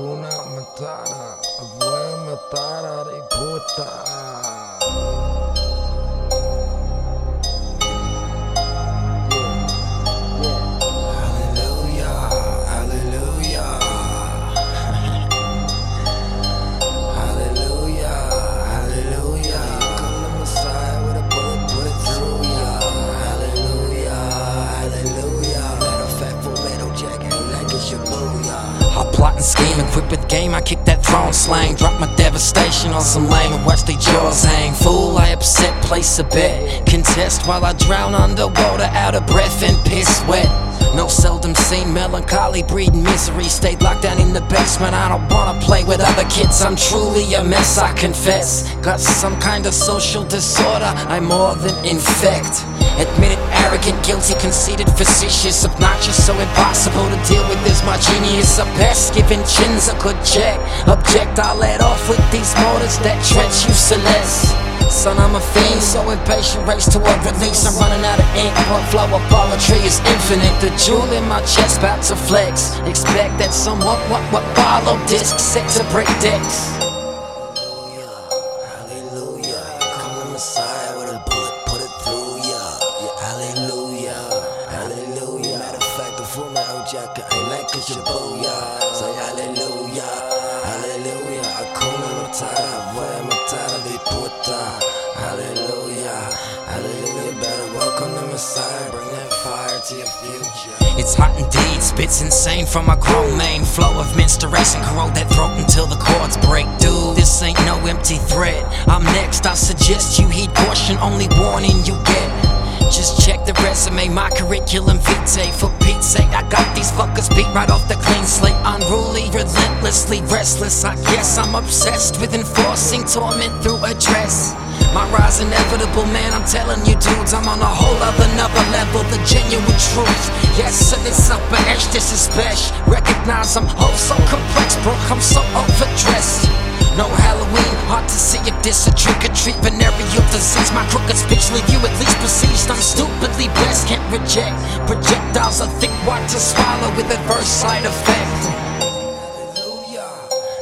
Hakuna Matata, Avoya Matata de puta. Equipped with game. I kick that throne slang, drop my devastation on some lame and watch they jaws hang. Fool, I upset, place a bet. Contest while I drown underwater, out of breath and piss wet. No seldom seen melancholy breeding misery. Stayed locked down in the basement. I don't wanna play with other kids. I'm truly a mess, I confess. Got some kind of social disorder. I'm more than infect. Admitted arrogant, guilty, conceited, facetious, obnoxious, so impossible to deal with is my genius. A best giving chins a good check. Object, I let off with these motors that trench you celeste. Son, I'm a fiend, so impatient, race to a release. I'm running out of ink, one flow of poetry is infinite. The jewel in my chest about to flex. Expect that someone what what follow disc set to break decks. Jacket ain't like your booyah. Say hallelujah, hallelujah. Hakuna Matata, Avoya Matata de puta. Hallelujah, hallelujah. Better welcome the Messiah, bring that fire to your future. It's hot indeed, spits insane from my grown main flow of menstruation, corrode that throat until the cords break. Dude, this ain't no empty threat. I'm next, I suggest you heed caution, only warning you get. Resume, my curriculum vitae. For Pete's sake, I got these fuckers beat right off the clean slate. Unruly, relentlessly restless. I guess I'm obsessed with enforcing torment through address. My rise inevitable, man. I'm telling you, dudes, I'm on a whole other another level. The genuine truth. Yes, sir, it's Upper Ech'. This is special. Recognize I'm oh so complex, bro. I'm so overdressed. No Halloween, hard to see if this a trick or treat venereal disease. My crooked speech leave you at least besieged. I'm stupidly blessed, can't reject. Projectiles are thick, what to swallow with adverse side effect. Hallelujah,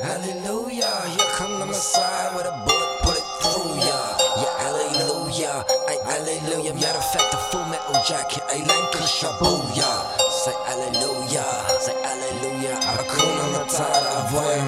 hallelujah. Here come the Messiah with a bullet, put it through ya. Yeah, hallelujah, ay, hallelujah. Matter of fact, the full metal jacket, a Lancashire, booyah. Say hallelujah, say hallelujah. Hakuna Matata, Avoya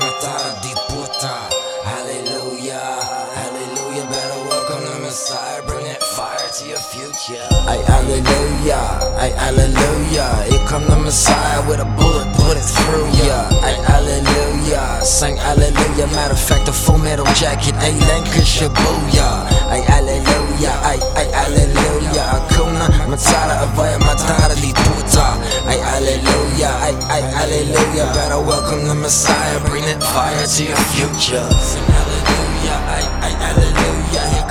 ay, hallelujah. Here come the Messiah with a bullet, put it through ya. Ay, hallelujah, sing hallelujah. Matter of fact, the full metal jacket, ay, Lancashire, booyah. Ay, hallelujah, ay, ay, hallelujah. Hakuna Matata, Avoya Matata, di puta. Ay, hallelujah, ay, ay, hallelujah. Better welcome the Messiah, bring that fire to your future. Sing hallelujah, ay, ay, hallelujah.